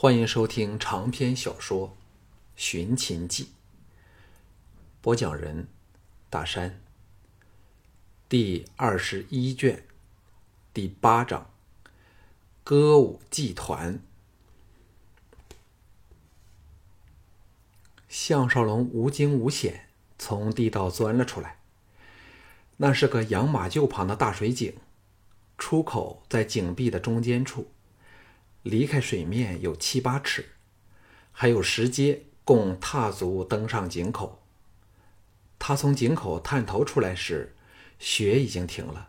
欢迎收听长篇小说《寻秦记》，播讲人：大山。第二十一卷，第八章：歌舞伎团。项少龙无惊无险从地道钻了出来。那是个养马厩旁的大水井，出口在井壁的中间处。离开水面有七八尺，还有石阶供踏足登上井口。他从井口探头出来时，雪已经停了，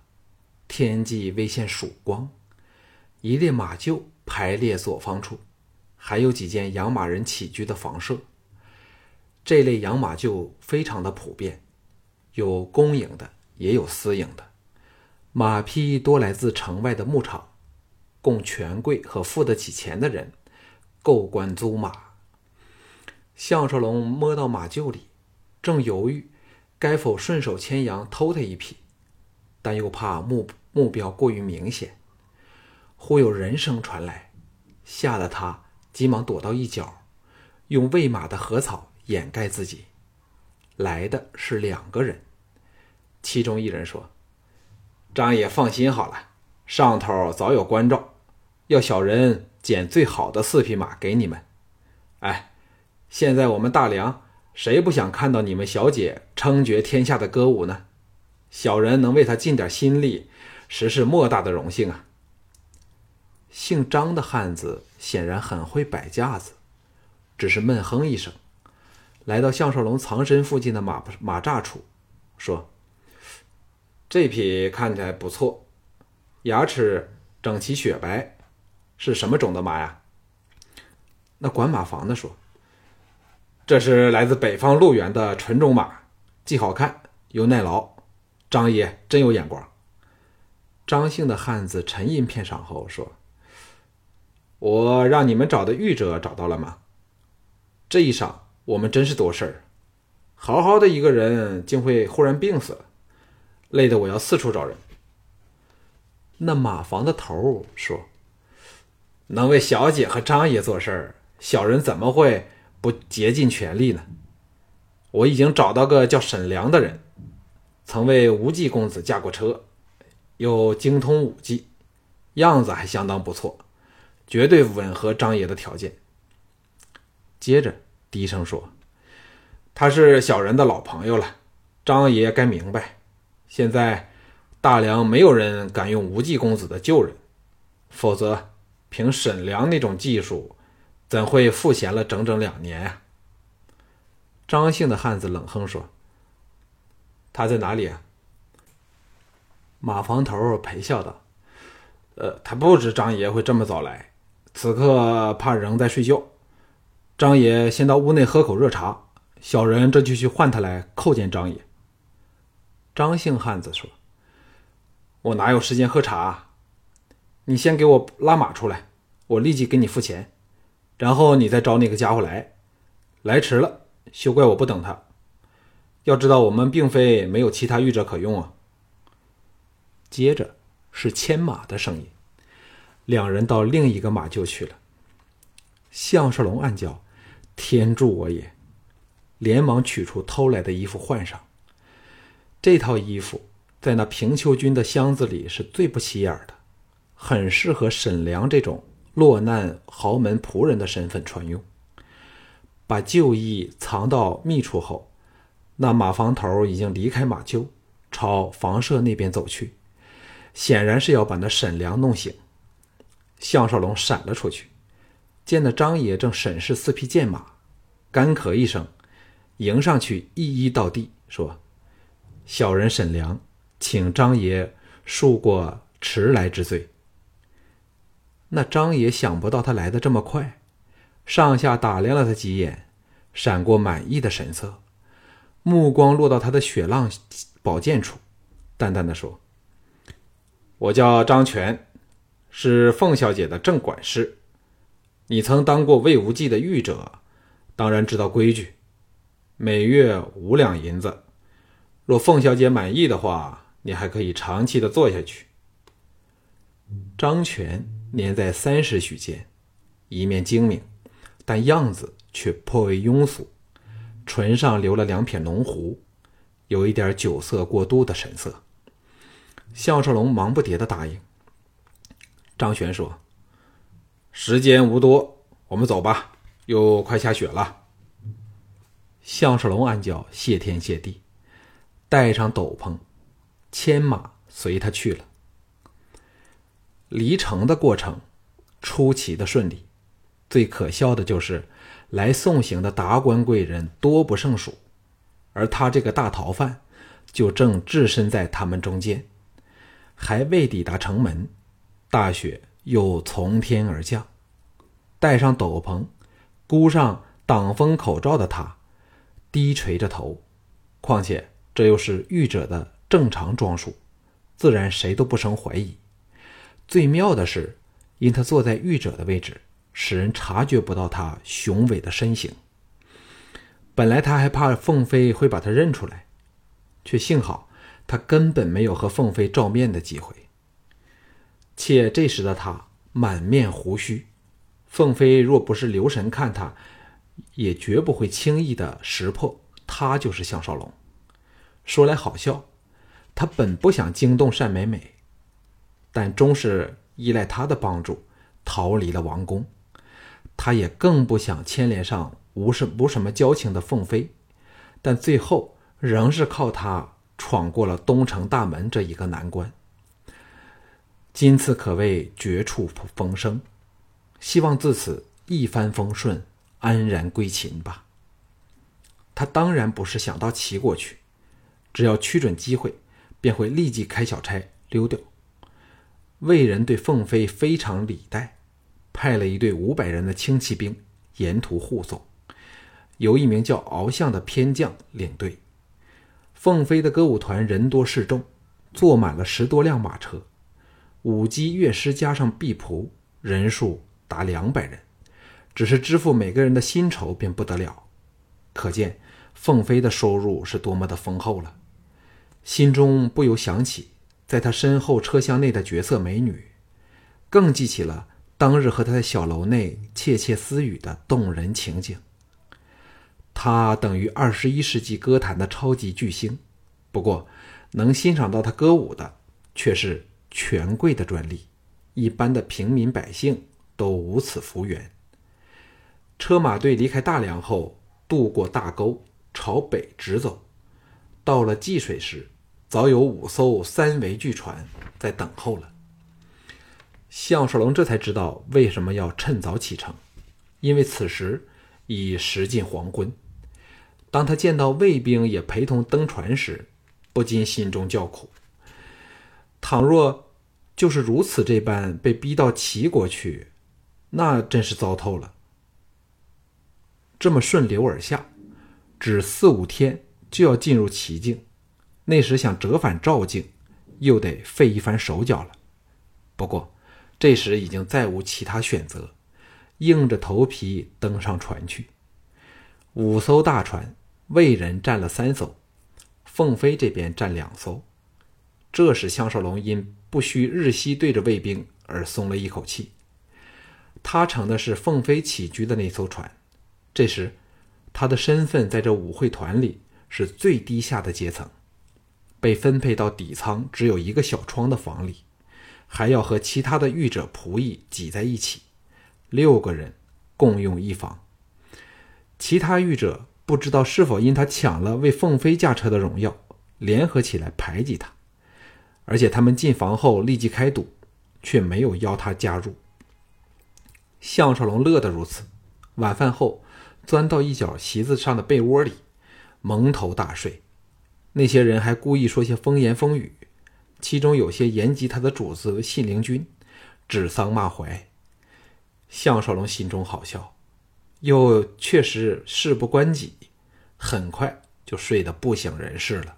天际微现曙光。一列马厩排列左方处，还有几间养马人起居的房舍。这类养马厩非常的普遍，有公营的，也有私营的。马匹多来自城外的牧场。供权贵和付得起钱的人购官租马。项少龙摸到马厩里，正犹豫该否顺手牵羊偷他一匹，但又怕目目标过于明显。忽有人声传来，吓得他急忙躲到一角，用喂马的禾草掩盖自己。来的是两个人，其中一人说：“张爷放心好了。”上头早有关照，要小人捡最好的四匹马给你们。哎，现在我们大梁谁不想看到你们小姐称绝天下的歌舞呢？小人能为她尽点心力，实是莫大的荣幸啊！姓张的汉子显然很会摆架子，只是闷哼一声，来到项少龙藏身附近的马马栅处，说：“这匹看起来不错。”牙齿整齐雪白，是什么种的马呀？那管马房的说：“这是来自北方路源的纯种马，既好看又耐劳。张爷真有眼光。”张姓的汉子沉吟片晌后说：“我让你们找的御者找到了吗？这一晌我们真是多事儿，好好的一个人竟会忽然病死了，累得我要四处找人。”那马房的头说：“能为小姐和张爷做事儿，小人怎么会不竭尽全力呢？我已经找到个叫沈良的人，曾为无忌公子驾过车，又精通武技，样子还相当不错，绝对吻合张爷的条件。”接着低声说：“他是小人的老朋友了，张爷该明白，现在。”大梁没有人敢用无忌公子的旧人，否则凭沈良那种技术，怎会赋闲了整整两年啊？张姓的汉子冷哼说：“他在哪里啊？”马房头陪笑道：“呃，他不知张爷会这么早来，此刻怕仍在睡觉。张爷先到屋内喝口热茶，小人这就去唤他来叩见张爷。”张姓汉子说。我哪有时间喝茶？你先给我拉马出来，我立即给你付钱，然后你再招那个家伙来。来迟了，休怪我不等他。要知道，我们并非没有其他御者可用啊。接着是牵马的声音，两人到另一个马厩去了。项少龙暗叫：“天助我也！”连忙取出偷来的衣服换上。这套衣服。在那平丘君的箱子里是最不起眼的，很适合沈良这种落难豪门仆人的身份穿用。把旧衣藏到密处后，那马房头已经离开马厩，朝房舍那边走去，显然是要把那沈良弄醒。项少龙闪了出去，见那张爷正审视四匹贱马，干咳一声，迎上去一一到地，说：“小人沈良。”请张爷恕过迟来之罪。那张爷想不到他来的这么快，上下打量了他几眼，闪过满意的神色，目光落到他的雪浪宝剑处，淡淡的说：“我叫张全，是凤小姐的正管事。你曾当过魏无忌的御者，当然知道规矩。每月五两银子，若凤小姐满意的话。”你还可以长期的做下去。张全年在三十许间，一面精明，但样子却颇为庸俗，唇上留了两撇浓胡，有一点酒色过度的神色。项少龙忙不迭的答应。张璇说：“时间无多，我们走吧，又快下雪了。”项少龙暗叫谢天谢地，带上斗篷，牵马随他去了。离城的过程出奇的顺利，最可笑的就是来送行的达官贵人多不胜数，而他这个大逃犯就正置身在他们中间。还未抵达城门，大雪又从天而降。戴上斗篷，箍上挡风口罩的他，低垂着头。况且这又是御者的正常装束，自然谁都不生怀疑。最妙的是，因他坐在御者的位置，使人察觉不到他雄伟的身形。本来他还怕凤飞会把他认出来，却幸好。他根本没有和凤飞照面的机会，且这时的他满面胡须，凤飞若不是留神看他，也绝不会轻易的识破他就是项少龙。说来好笑，他本不想惊动单美美，但终是依赖他的帮助逃离了王宫。他也更不想牵连上无什无什么交情的凤飞，但最后仍是靠他。闯过了东城大门这一个难关，今次可谓绝处逢生，希望自此一帆风顺，安然归秦吧。他当然不是想到齐国去，只要屈准机会，便会立即开小差溜掉。魏人对凤飞非常礼待，派了一队五百人的轻骑兵沿途护送，由一名叫敖相的偏将领队。凤飞的歌舞团人多势众，坐满了十多辆马车，舞姬、乐师加上婢仆，人数达两百人。只是支付每个人的薪酬便不得了，可见凤飞的收入是多么的丰厚了。心中不由想起在他身后车厢内的绝色美女，更记起了当日和他在小楼内窃窃私语的动人情景。他等于二十一世纪歌坛的超级巨星，不过能欣赏到他歌舞的却是权贵的专利，一般的平民百姓都无此福缘。车马队离开大梁后，渡过大沟，朝北直走，到了济水时，早有五艘三桅巨船在等候了。项少龙这才知道为什么要趁早启程，因为此时已时近黄昏。当他见到卫兵也陪同登船时，不禁心中叫苦。倘若就是如此这般被逼到齐国去，那真是糟透了。这么顺流而下，只四五天就要进入齐境，那时想折返赵境，又得费一番手脚了。不过这时已经再无其他选择，硬着头皮登上船去。五艘大船。魏人占了三艘，凤飞这边占两艘。这时，项少龙因不需日夕对着卫兵而松了一口气。他乘的是凤飞起居的那艘船。这时，他的身份在这舞会团里是最低下的阶层，被分配到底仓只有一个小窗的房里，还要和其他的御者仆役挤在一起，六个人共用一房。其他御者。不知道是否因他抢了为凤飞驾车的荣耀，联合起来排挤他，而且他们进房后立即开赌，却没有邀他加入。项少龙乐得如此，晚饭后钻到一角席子上的被窝里，蒙头大睡。那些人还故意说些风言风语，其中有些言及他的主子信陵君，指桑骂槐。项少龙心中好笑。又确实事不关己，很快就睡得不省人事了。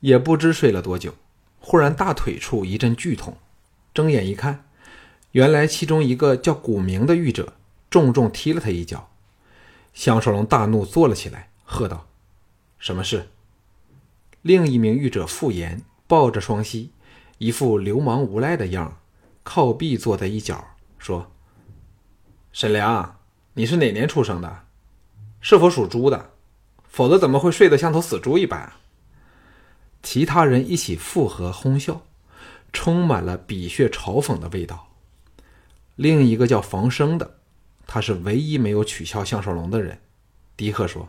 也不知睡了多久，忽然大腿处一阵剧痛，睁眼一看，原来其中一个叫古明的狱者重重踢了他一脚。项少龙大怒，坐了起来，喝道：“什么事？”另一名狱者傅岩抱着双膝，一副流氓无赖的样靠壁坐在一角，说：“沈良，你是哪年出生的？是否属猪的？否则怎么会睡得像头死猪一般？”其他人一起附和哄笑，充满了鄙谑嘲讽的味道。另一个叫房生的，他是唯一没有取笑项少龙的人。迪克说：“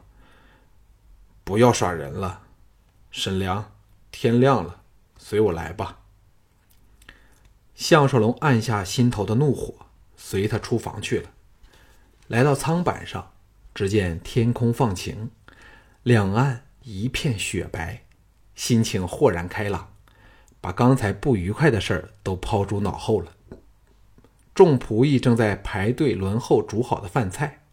不要耍人了，沈良，天亮了，随我来吧。”项少龙按下心头的怒火，随他出房去了。来到舱板上，只见天空放晴，两岸一片雪白。心情豁然开朗，把刚才不愉快的事儿都抛诸脑后了。众仆役正在排队轮候煮好的饭菜，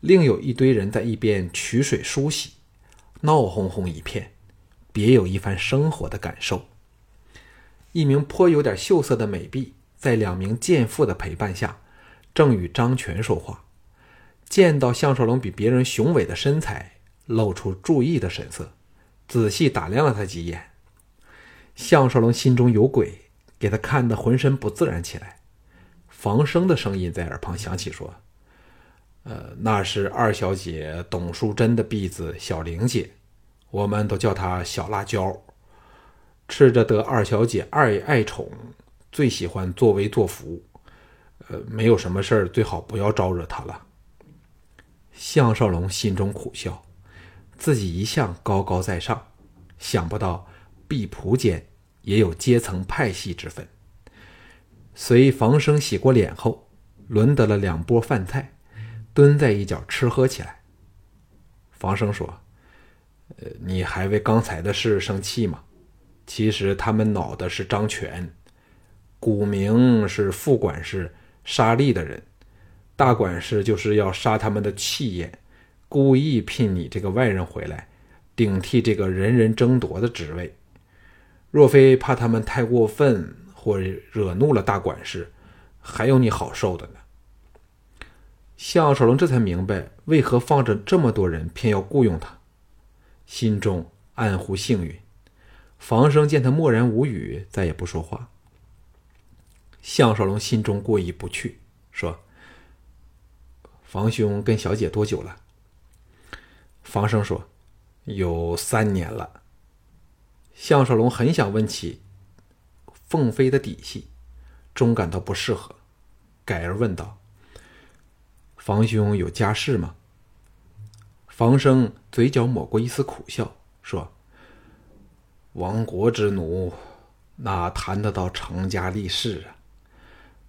另有一堆人在一边取水梳洗，闹哄哄一片，别有一番生活的感受。一名颇有点秀色的美婢，在两名贱妇的陪伴下，正与张全说话。见到项少龙比别人雄伟的身材，露出注意的神色。仔细打量了他几眼，项少龙心中有鬼，给他看得浑身不自然起来。房生的声音在耳旁响起，说：“呃，那是二小姐董淑贞的婢子小玲姐，我们都叫她小辣椒。吃着得二小姐爱爱宠，最喜欢作威作福。呃，没有什么事儿，最好不要招惹她了。”项少龙心中苦笑。自己一向高高在上，想不到婢仆间也有阶层派系之分。随房生洗过脸后，轮得了两波饭菜，蹲在一角吃喝起来。房生说：“呃，你还为刚才的事生气吗？其实他们恼的是张全，古名是副管事沙利的人，大管事就是要杀他们的气焰。”故意聘你这个外人回来，顶替这个人人争夺的职位。若非怕他们太过分或惹怒了大管事，还有你好受的呢。项少龙这才明白为何放着这么多人，偏要雇佣他，心中暗呼幸运。房生见他默然无语，再也不说话。项少龙心中过意不去，说：“房兄跟小姐多久了？”房生说：“有三年了。”项少龙很想问起凤飞的底细，终感到不适合，改而问道：“房兄有家室吗？”房生嘴角抹过一丝苦笑，说：“亡国之奴，哪谈得到成家立室啊？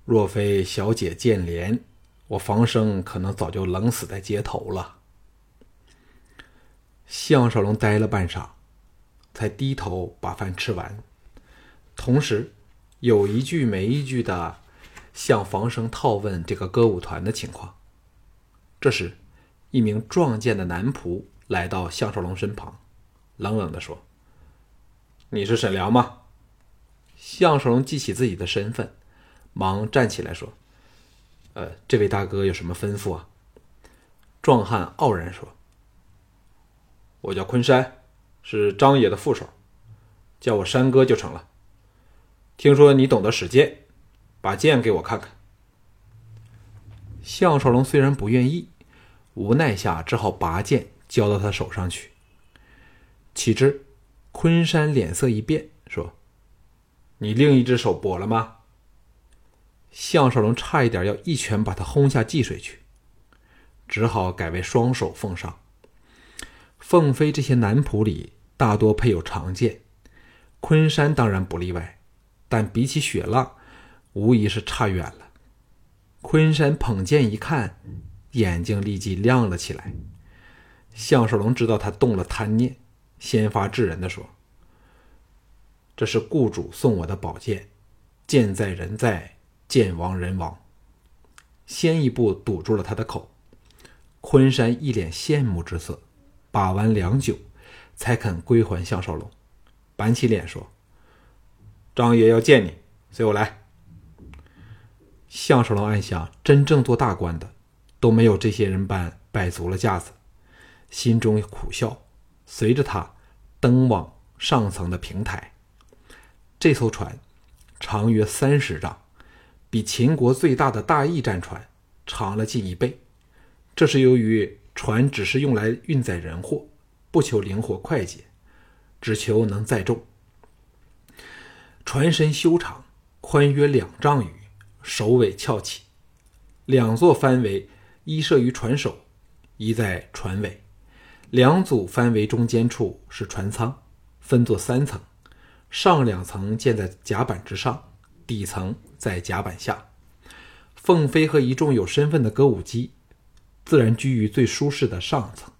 若非小姐见怜，我房生可能早就冷死在街头了。”项少龙呆了半晌，才低头把饭吃完，同时有一句没一句的向房生套问这个歌舞团的情况。这时，一名壮健的男仆来到项少龙身旁，冷冷的说：“你是沈良吗？”项少龙记起自己的身份，忙站起来说：“呃，这位大哥有什么吩咐啊？”壮汉傲然说。我叫昆山，是张爷的副手，叫我山哥就成了。听说你懂得使剑，把剑给我看看。项少龙虽然不愿意，无奈下只好拔剑交到他手上去。岂知昆山脸色一变，说：“你另一只手跛了吗？”项少龙差一点要一拳把他轰下济水去，只好改为双手奉上。凤飞这些男仆里大多配有长剑，昆山当然不例外，但比起雪浪，无疑是差远了。昆山捧剑一看，眼睛立即亮了起来。项少龙知道他动了贪念，先发制人的说：“这是雇主送我的宝剑，剑在人在，剑亡人亡。”先一步堵住了他的口。昆山一脸羡慕之色。把玩良久，才肯归还项少龙，板起脸说：“张爷要见你，随我来。”项少龙暗想：真正做大官的都没有这些人般摆足了架子，心中苦笑，随着他登往上层的平台。这艘船长约三十丈，比秦国最大的大翼战船长了近一倍。这是由于船只是用来运载人货，不求灵活快捷，只求能载重。船身修长，宽约两丈余，首尾翘起，两座帆桅一设于船首，一在船尾。两组帆桅中间处是船舱，分作三层，上两层建在甲板之上，底层在甲板下。凤飞和一众有身份的歌舞姬，自然居于最舒适的上层，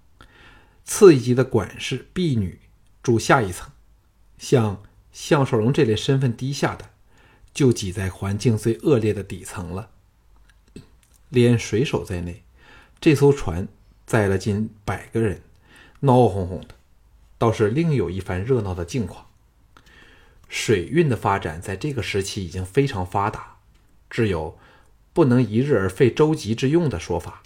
次一级的管事、婢女住下一层。像项少龙这类身份低下的，就挤在环境最恶劣的底层了。连水手在内，这艘船载了近百个人。闹哄哄的，倒是另有一番热闹的境况。水运的发展在这个时期已经非常发达，只有“不能一日而废舟楫之用”的说法。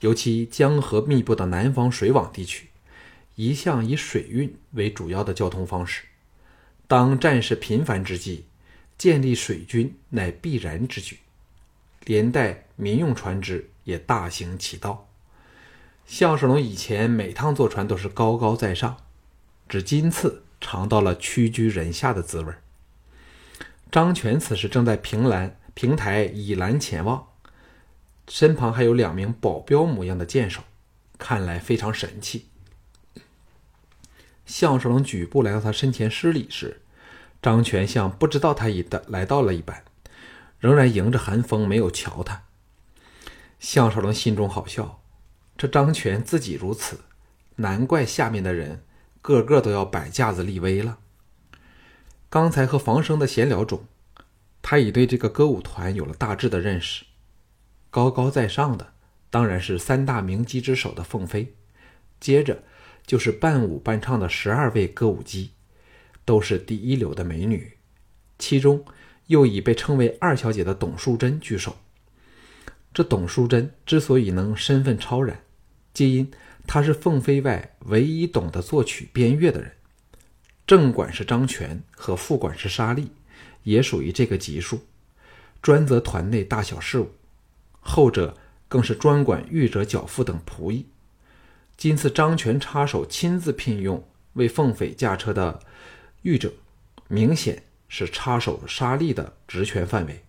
尤其江河密布的南方水网地区，一向以水运为主要的交通方式。当战事频繁之际，建立水军乃必然之举，连带民用船只也大行其道。项少龙以前每趟坐船都是高高在上，只今次尝到了屈居人下的滋味。张全此时正在平栏平台倚栏前望，身旁还有两名保镖模样的剑手，看来非常神气。项少龙举步来到他身前施礼时，张全像不知道他已的来到了一般，仍然迎着寒风没有瞧他。项少龙心中好笑。这张全自己如此，难怪下面的人个个都要摆架子立威了。刚才和房生的闲聊中，他已对这个歌舞团有了大致的认识。高高在上的当然是三大名姬之首的凤飞，接着就是伴舞伴唱的十二位歌舞姬，都是第一流的美女。其中又以被称为二小姐的董淑贞居首。这董淑贞之所以能身份超然，皆因她是凤飞外唯一懂得作曲编乐的人，正管是张全和副管是沙利，也属于这个级数，专责团内大小事务。后者更是专管御者、脚夫等仆役。今次张全插手亲自聘用为凤飞驾车的御者，明显是插手沙利的职权范围，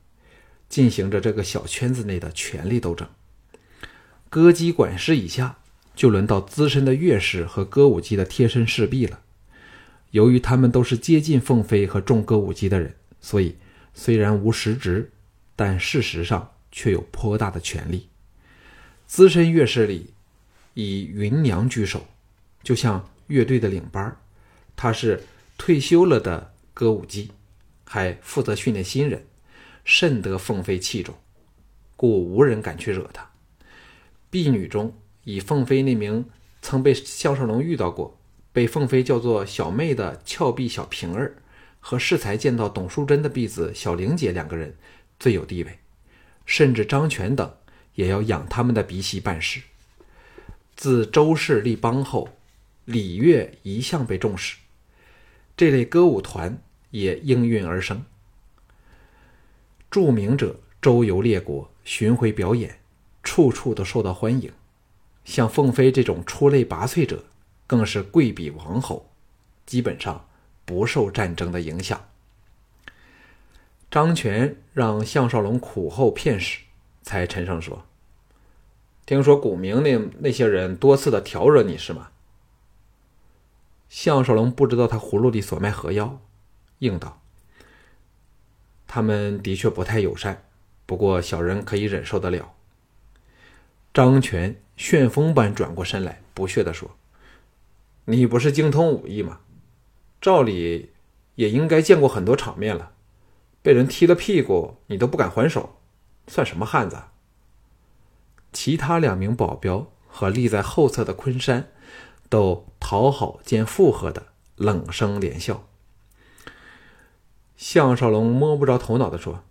进行着这个小圈子内的权力斗争。歌姬管事以下，就轮到资深的乐师和歌舞伎的贴身侍婢了。由于他们都是接近凤飞和众歌舞伎的人，所以虽然无实职，但事实上却有颇大的权力。资深乐师里，以云娘居首，就像乐队的领班他是退休了的歌舞伎，还负责训练新人，甚得凤飞器重，故无人敢去惹他。婢女中，以凤飞那名曾被项少龙遇到过、被凤飞叫做小妹的俏婢小平儿，和适才见到董淑贞的婢子小玲姐两个人最有地位，甚至张全等也要养他们的鼻息办事。自周氏立邦后，礼乐一向被重视，这类歌舞团也应运而生。著名者周游列国，巡回表演。处处都受到欢迎，像凤飞这种出类拔萃者，更是贵比王侯，基本上不受战争的影响。张全让项少龙苦候片时，才沉声说：“听说古明那那些人多次的挑惹你是吗？”项少龙不知道他葫芦里所卖何药，应道：“他们的确不太友善，不过小人可以忍受得了。”张全旋风般转过身来，不屑地说：“你不是精通武艺吗？照理也应该见过很多场面了。被人踢了屁股，你都不敢还手，算什么汉子？”其他两名保镖和立在后侧的昆山，都讨好兼附和的冷声连笑。项少龙摸不着头脑地说。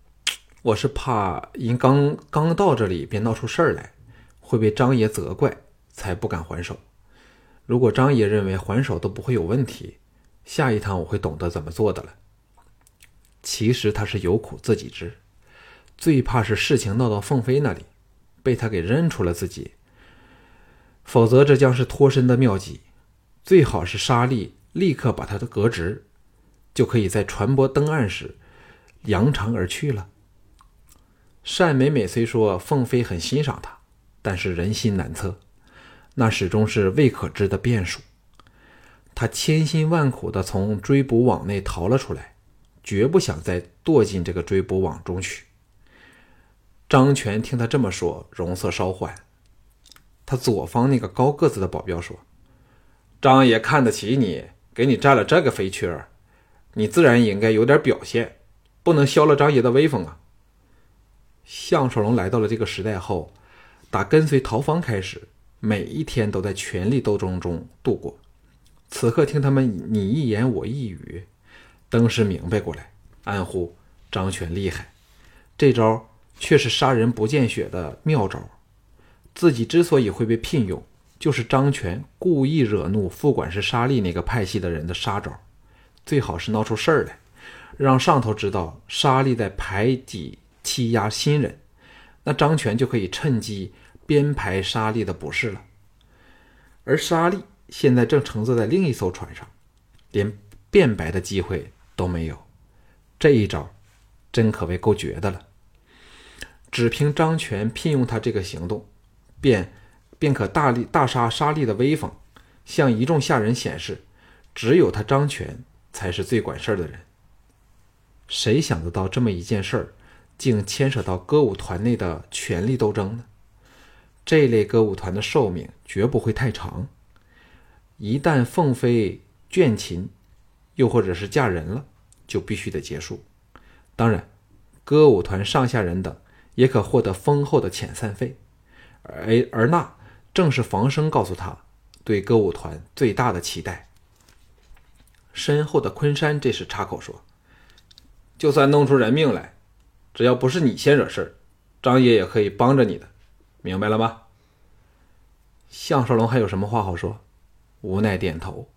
我是怕因刚刚到这里便闹出事儿来，会被张爷责怪，才不敢还手。如果张爷认为还手都不会有问题，下一趟我会懂得怎么做的了。其实他是有苦自己知，最怕是事情闹到凤飞那里，被他给认出了自己。否则，这将是脱身的妙计。最好是沙利立刻把他的革职，就可以在船舶登岸时扬长而去了。单美美虽说凤飞很欣赏他，但是人心难测，那始终是未可知的变数。他千辛万苦地从追捕网内逃了出来，绝不想再堕进这个追捕网中去。张全听他这么说，容色稍缓。他左方那个高个子的保镖说：“张爷看得起你，给你占了这个肥缺你自然也应该有点表现，不能消了张爷的威风啊。”项少龙来到了这个时代后，打跟随陶芳开始，每一天都在权力斗争中度过。此刻听他们你一言我一语，登时明白过来，暗呼张权厉害，这招却是杀人不见血的妙招。自己之所以会被聘用，就是张权故意惹怒副管事沙利那个派系的人的杀招，最好是闹出事儿来，让上头知道沙利在排挤欺压新人，那张全就可以趁机编排沙利的不是了。而沙利。现在正乘坐在另一艘船上，连辩白的机会都没有。这一招真可谓够绝的了。只凭张全聘用他这个行动，便便可大力大杀沙利的威风，向一众下人显示，只有他张全才是最管事儿的人。谁想得到这么一件事儿，竟牵扯到歌舞团内的权力斗争呢？这类歌舞团的寿命绝不会太长。一旦凤飞倦勤，又或者是嫁人了，就必须得结束。当然，歌舞团上下人等也可获得丰厚的遣散费，而而那正是房生告诉他对歌舞团最大的期待。身后的昆山这时插口说：“就算弄出人命来，只要不是你先惹事儿，张爷也可以帮着你的，明白了吗？”项少龙还有什么话好说？无奈点头。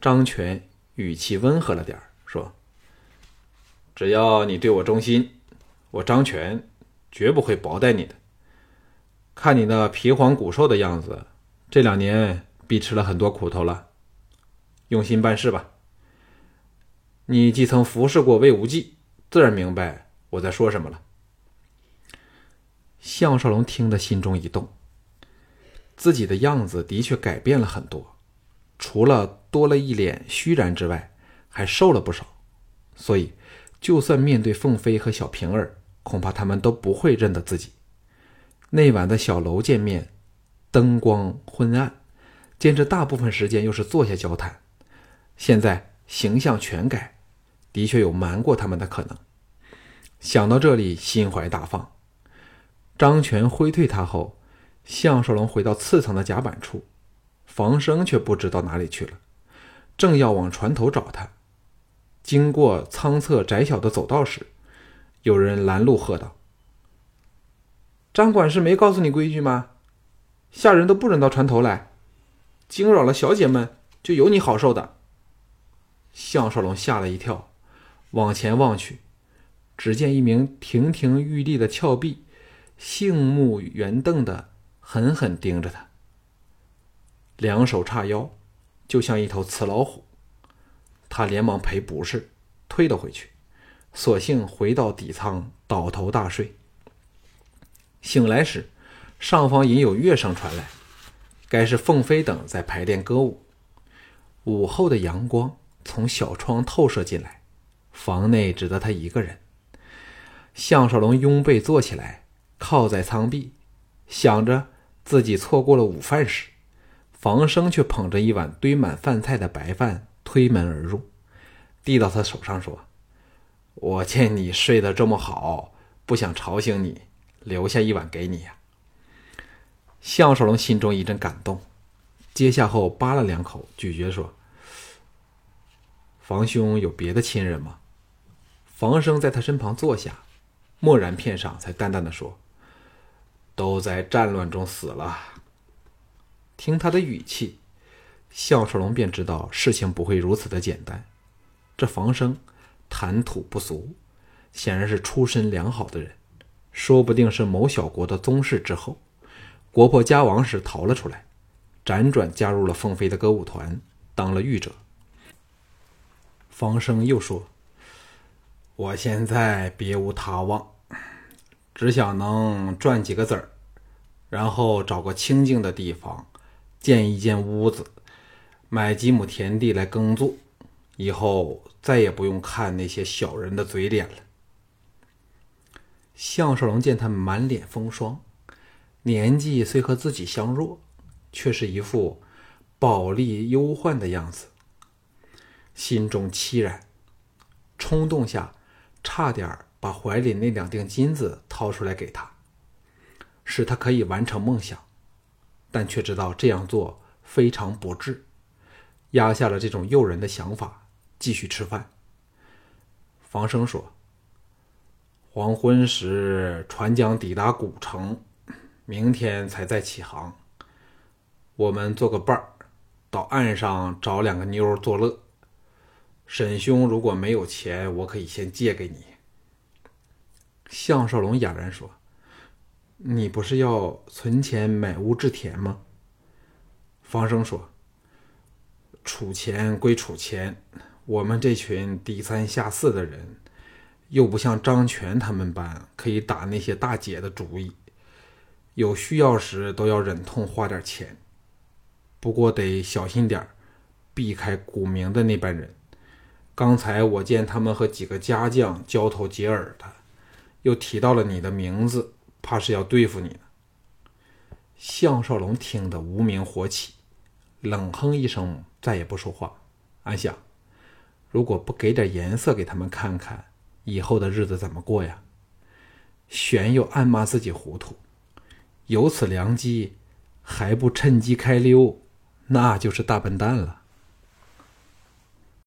张全语气温和了点儿说：“只要你对我忠心，我张全绝不会薄待你的。看你那皮黄骨瘦的样子，这两年必吃了很多苦头了。用心办事吧。你既曾服侍过魏无忌，自然明白我在说什么了。”项少龙听得心中一动。自己的样子的确改变了很多，除了多了一脸虚然之外，还瘦了不少。所以，就算面对凤飞和小平儿，恐怕他们都不会认得自己。那晚的小楼见面，灯光昏暗，兼着大部分时间又是坐下交谈，现在形象全改，的确有瞒过他们的可能。想到这里，心怀大放。张全挥退他后。项少龙回到次层的甲板处，房生却不知道哪里去了，正要往船头找他，经过舱侧窄小的走道时，有人拦路喝道：“张管事没告诉你规矩吗？下人都不准到船头来，惊扰了小姐们，就有你好受的。”项少龙吓了一跳，往前望去，只见一名亭亭玉立的峭壁，杏目圆瞪的。狠狠盯着他，两手叉腰，就像一头雌老虎。他连忙赔不是，退了回去，索性回到底舱倒头大睡。醒来时，上方隐有乐声传来，该是凤飞等在排练歌舞。午后的阳光从小窗透射进来，房内只得他一个人。项少龙拥被坐起来，靠在舱壁，想着。自己错过了午饭时，房生却捧着一碗堆满饭菜的白饭推门而入，递到他手上说：“我见你睡得这么好，不想吵醒你，留下一碗给你呀。”项少龙心中一阵感动，接下后扒了两口，咀嚼说：“房兄有别的亲人吗？”房生在他身旁坐下，默然片上，才淡淡的说。都在战乱中死了。听他的语气，项少龙便知道事情不会如此的简单。这房生谈吐不俗，显然是出身良好的人，说不定是某小国的宗室之后。国破家亡时逃了出来，辗转加入了凤飞的歌舞团，当了御者。方生又说：“我现在别无他望，只想能赚几个子儿，然后找个清静的地方，建一间屋子，买几亩田地来耕作，以后再也不用看那些小人的嘴脸了。”项少龙见他满脸风霜。年纪虽和自己相若，却是一副宝丽忧患的样子，心中凄然，冲动下差点把怀里那两锭金子掏出来给他，使他可以完成梦想，但却知道这样做非常不智，压下了这种诱人的想法，继续吃饭。房生说：“黄昏时，船将抵达古城。”明天才再起航。我们做个伴儿，到岸上找两个妞作乐。沈兄如果没有钱，我可以先借给你。项少龙哑然说：“你不是要存钱买屋置田吗？”方生说：“储钱归储钱，我们这群低三下四的人，又不像张全他们般可以打那些大姐的主意。”有需要时都要忍痛花点钱，不过得小心点避开古明的那班人。刚才我见他们和几个家将交头接耳的，又提到了你的名字，怕是要对付你呢。项少龙听得无名火起，冷哼一声，再也不说话。暗想：如果不给点颜色给他们看看，以后的日子怎么过呀？玄又暗骂自己糊涂。有此良机，还不趁机开溜，那就是大笨蛋了。